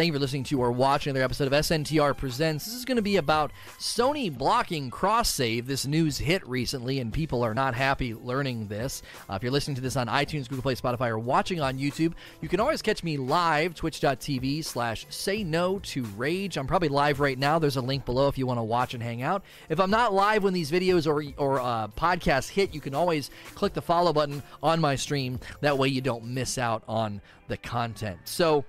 Thank you for listening to or watching another episode of SNTR Presents. This is going to be about Sony blocking cross save. This news hit recently, and people are not happy learning this. Uh, if you're listening to this on iTunes, Google Play, Spotify, or watching on YouTube, you can always catch me live, twitch.tv slash say no to rage. I'm probably live right now. There's a link below if you want to watch and hang out. If I'm not live when these videos or, or uh, podcasts hit, you can always click the follow button on my stream. That way you don't miss out on the content. So,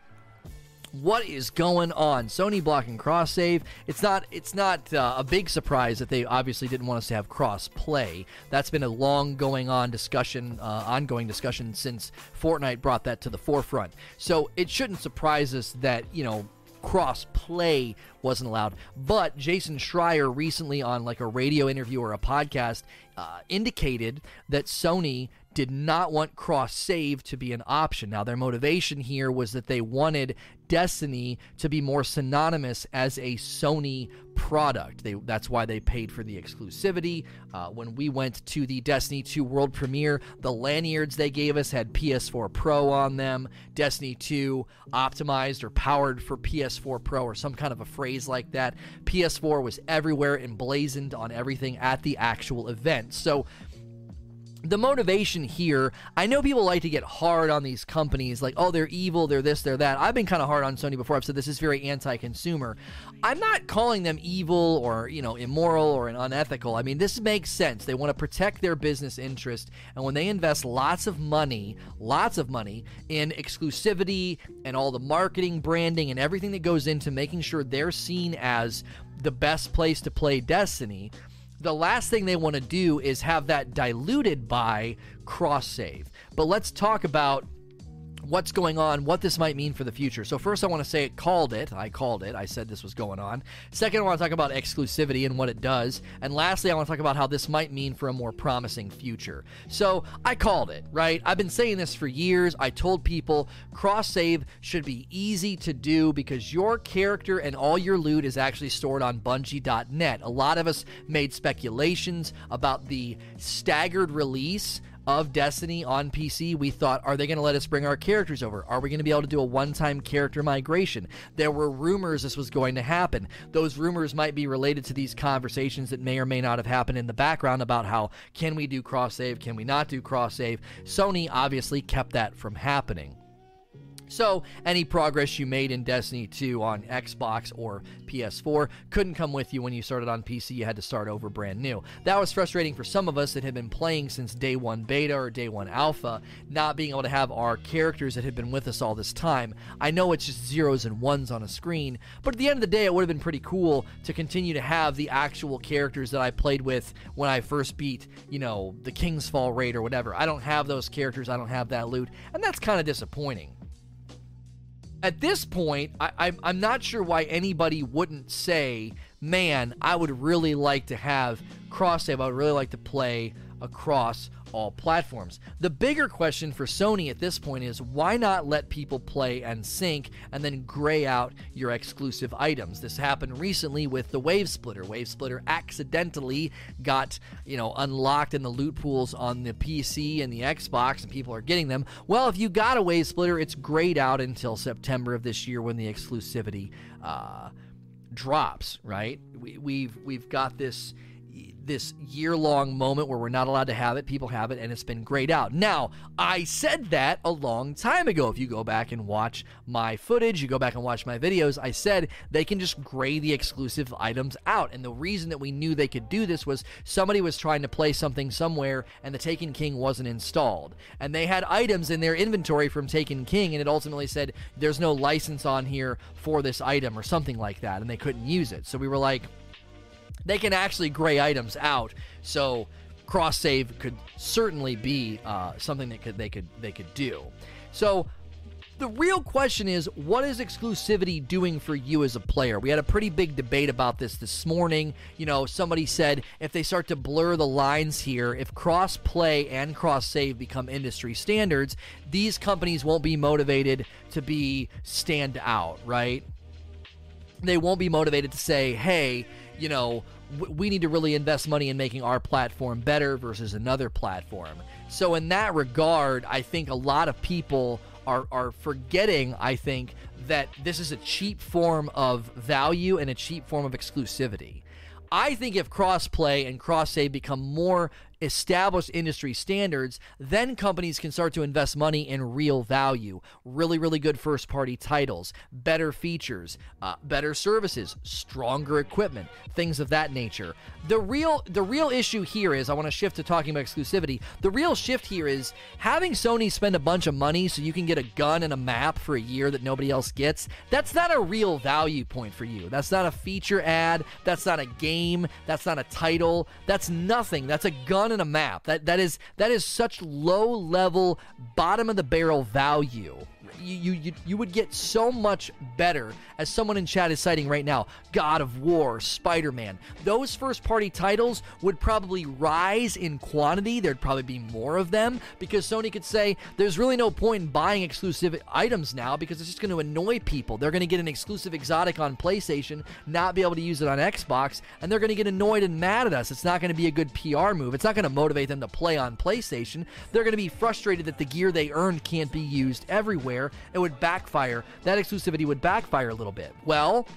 what is going on? Sony blocking cross save. It's not. It's not uh, a big surprise that they obviously didn't want us to have cross play. That's been a long going on discussion, uh, ongoing discussion since Fortnite brought that to the forefront. So it shouldn't surprise us that you know cross play wasn't allowed. But Jason Schreier recently on like a radio interview or a podcast uh, indicated that Sony did not want cross save to be an option. Now, their motivation here was that they wanted Destiny to be more synonymous as a Sony product. They, that's why they paid for the exclusivity. Uh, when we went to the Destiny 2 world premiere, the lanyards they gave us had PS4 Pro on them. Destiny 2 optimized or powered for PS4 Pro or some kind of a phrase like that. PS4 was everywhere emblazoned on everything at the actual event. So, the motivation here, I know people like to get hard on these companies, like, oh, they're evil, they're this, they're that. I've been kind of hard on Sony before. I've said this is very anti consumer. I'm not calling them evil or, you know, immoral or unethical. I mean, this makes sense. They want to protect their business interest. And when they invest lots of money, lots of money in exclusivity and all the marketing, branding, and everything that goes into making sure they're seen as the best place to play Destiny the last thing they want to do is have that diluted by cross save. But let's talk about what's going on, what this might mean for the future. So first I want to say it called it. I called it. I said this was going on. Second, I want to talk about exclusivity and what it does. And lastly, I want to talk about how this might mean for a more promising future. So I called it, right? I've been saying this for years. I told people cross save should be easy to do because your character and all your loot is actually stored on bungie.net. A lot of us made speculations about the staggered release of Destiny on PC, we thought, are they going to let us bring our characters over? Are we going to be able to do a one time character migration? There were rumors this was going to happen. Those rumors might be related to these conversations that may or may not have happened in the background about how can we do cross save, can we not do cross save? Sony obviously kept that from happening. So, any progress you made in Destiny 2 on Xbox or PS4 couldn't come with you when you started on PC. You had to start over brand new. That was frustrating for some of us that had been playing since day one beta or day one alpha, not being able to have our characters that had been with us all this time. I know it's just zeros and ones on a screen, but at the end of the day, it would have been pretty cool to continue to have the actual characters that I played with when I first beat, you know, the King's Fall raid or whatever. I don't have those characters, I don't have that loot, and that's kind of disappointing at this point, I, am not sure why anybody wouldn't say, man, I would really like to have cross save. I would really like to play across all platforms. The bigger question for Sony at this point is why not let people play and sync and then gray out your exclusive items? This happened recently with the Wave Splitter. Wave Splitter accidentally got, you know, unlocked in the loot pools on the PC and the Xbox and people are getting them. Well, if you got a Wave Splitter, it's grayed out until September of this year when the exclusivity uh, drops, right? We, we've we've got this this year long moment where we're not allowed to have it. People have it, and it's been grayed out. Now, I said that a long time ago. If you go back and watch my footage, you go back and watch my videos, I said they can just gray the exclusive items out. And the reason that we knew they could do this was somebody was trying to play something somewhere, and the Taken King wasn't installed. And they had items in their inventory from Taken King, and it ultimately said there's no license on here for this item or something like that, and they couldn't use it. So we were like, they can actually gray items out. So cross save could certainly be uh, something that could they could they could do. So the real question is what is exclusivity doing for you as a player? We had a pretty big debate about this this morning. You know, somebody said if they start to blur the lines here, if cross play and cross save become industry standards, these companies won't be motivated to be stand out, right? They won't be motivated to say, "Hey, you know, we need to really invest money in making our platform better versus another platform. So, in that regard, I think a lot of people are are forgetting, I think, that this is a cheap form of value and a cheap form of exclusivity. I think if crossplay and cross save become more established industry standards, then companies can start to invest money in real value, really, really good first party titles, better features, uh, better services, stronger equipment, things of that nature. The real, the real issue here is I want to shift to talking about exclusivity. The real shift here is having Sony spend a bunch of money so you can get a gun and a map for a year that nobody else gets. That's not a real value point for you. That's not a feature ad. That's not a game. That's not a title. That's nothing. That's a gun in a map. That that is that is such low level, bottom of the barrel value you, you, you would get so much better, as someone in chat is citing right now God of War, Spider Man. Those first party titles would probably rise in quantity. There'd probably be more of them because Sony could say there's really no point in buying exclusive items now because it's just going to annoy people. They're going to get an exclusive exotic on PlayStation, not be able to use it on Xbox, and they're going to get annoyed and mad at us. It's not going to be a good PR move. It's not going to motivate them to play on PlayStation. They're going to be frustrated that the gear they earned can't be used everywhere it would backfire. That exclusivity would backfire a little bit. Well,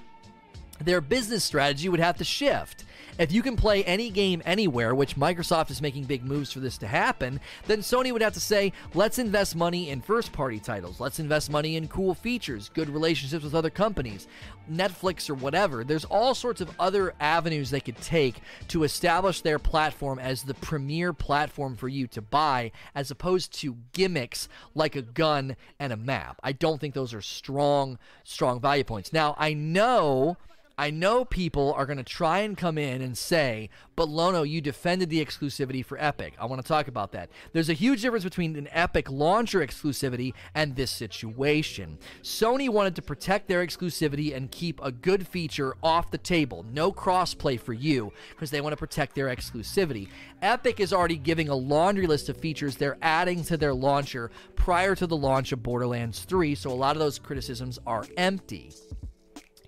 their business strategy would have to shift. If you can play any game anywhere, which Microsoft is making big moves for this to happen, then Sony would have to say, let's invest money in first party titles. Let's invest money in cool features, good relationships with other companies, Netflix or whatever. There's all sorts of other avenues they could take to establish their platform as the premier platform for you to buy, as opposed to gimmicks like a gun and a map. I don't think those are strong, strong value points. Now, I know I know people are going to try and come in and say, but Lono, you defended the exclusivity for Epic. I want to talk about that. There's a huge difference between an Epic launcher exclusivity and this situation. Sony wanted to protect their exclusivity and keep a good feature off the table. No crossplay for you because they want to protect their exclusivity. Epic is already giving a laundry list of features they're adding to their launcher prior to the launch of Borderlands 3, so a lot of those criticisms are empty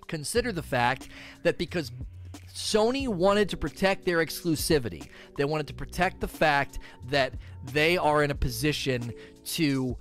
consider the fact that because Sony wanted to protect their exclusivity, they wanted to protect the fact that they are in a position to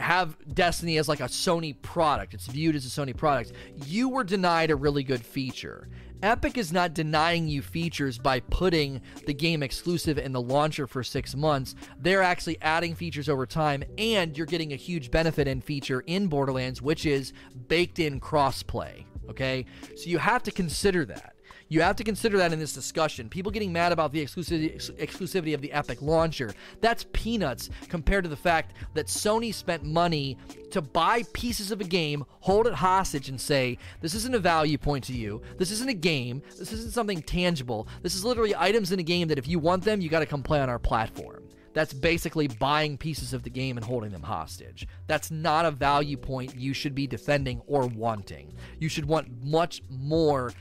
have Destiny as like a Sony product. It's viewed as a Sony product. You were denied a really good feature. Epic is not denying you features by putting the game exclusive in the launcher for six months. They're actually adding features over time, and you're getting a huge benefit and feature in Borderlands, which is baked in crossplay. Okay? So you have to consider that. You have to consider that in this discussion. People getting mad about the exclusivity, exclusivity of the Epic launcher. That's peanuts compared to the fact that Sony spent money to buy pieces of a game, hold it hostage, and say, This isn't a value point to you. This isn't a game. This isn't something tangible. This is literally items in a game that if you want them, you got to come play on our platform. That's basically buying pieces of the game and holding them hostage. That's not a value point you should be defending or wanting. You should want much more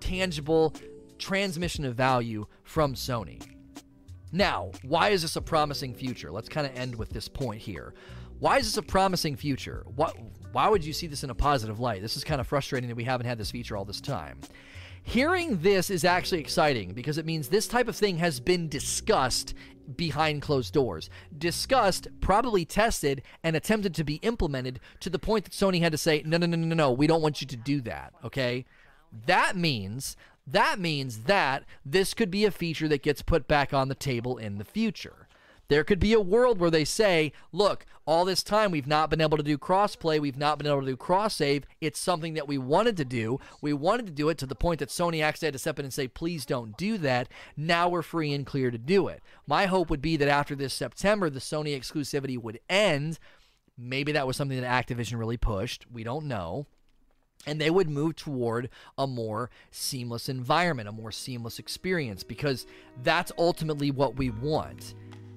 tangible transmission of value from Sony. Now, why is this a promising future? Let's kind of end with this point here. Why is this a promising future? What, why would you see this in a positive light? This is kind of frustrating that we haven't had this feature all this time. Hearing this is actually exciting because it means this type of thing has been discussed behind closed doors. Discussed, probably tested, and attempted to be implemented to the point that Sony had to say, no, no, no, no, no, we don't want you to do that, okay? That means that means that this could be a feature that gets put back on the table in the future. There could be a world where they say, look, all this time we've not been able to do crossplay, we've not been able to do cross save. It's something that we wanted to do. We wanted to do it to the point that Sony actually had to step in and say, please don't do that. Now we're free and clear to do it. My hope would be that after this September, the Sony exclusivity would end. Maybe that was something that Activision really pushed. We don't know and they would move toward a more seamless environment, a more seamless experience, because that's ultimately what we want.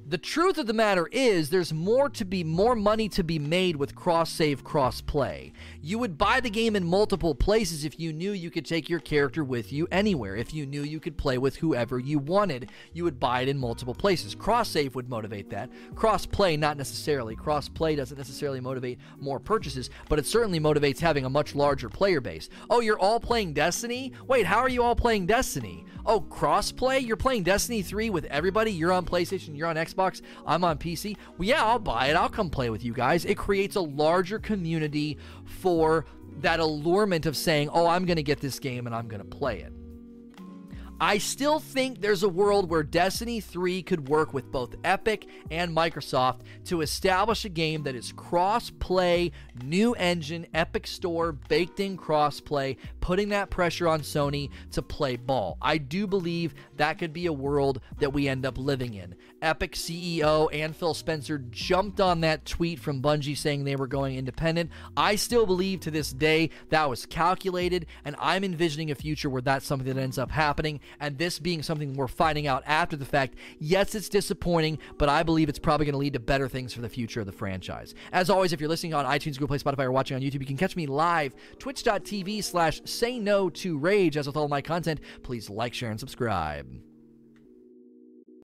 The truth of the matter is there's more to be more money to be made with cross save cross play. You would buy the game in multiple places if you knew you could take your character with you anywhere. If you knew you could play with whoever you wanted, you would buy it in multiple places. Cross save would motivate that. Cross play not necessarily. Cross play doesn't necessarily motivate more purchases, but it certainly motivates having a much larger player base. Oh, you're all playing Destiny? Wait, how are you all playing Destiny? Oh, cross play You're playing Destiny 3 with everybody? You're on PlayStation, you're on Xbox, I'm on PC. Well, yeah, I'll buy it. I'll come play with you guys. It creates a larger community for that allurement of saying, oh, I'm going to get this game and I'm going to play it. I still think there's a world where Destiny 3 could work with both Epic and Microsoft to establish a game that is cross play, new engine, Epic Store, baked in cross play, putting that pressure on Sony to play ball. I do believe that could be a world that we end up living in. Epic CEO and Phil Spencer jumped on that tweet from Bungie saying they were going independent. I still believe to this day that was calculated, and I'm envisioning a future where that's something that ends up happening and this being something we're finding out after the fact, yes, it's disappointing, but I believe it's probably going to lead to better things for the future of the franchise. As always, if you're listening on iTunes, Google Play, Spotify, or watching on YouTube, you can catch me live, twitch.tv slash say no to rage. As with all my content, please like, share, and subscribe.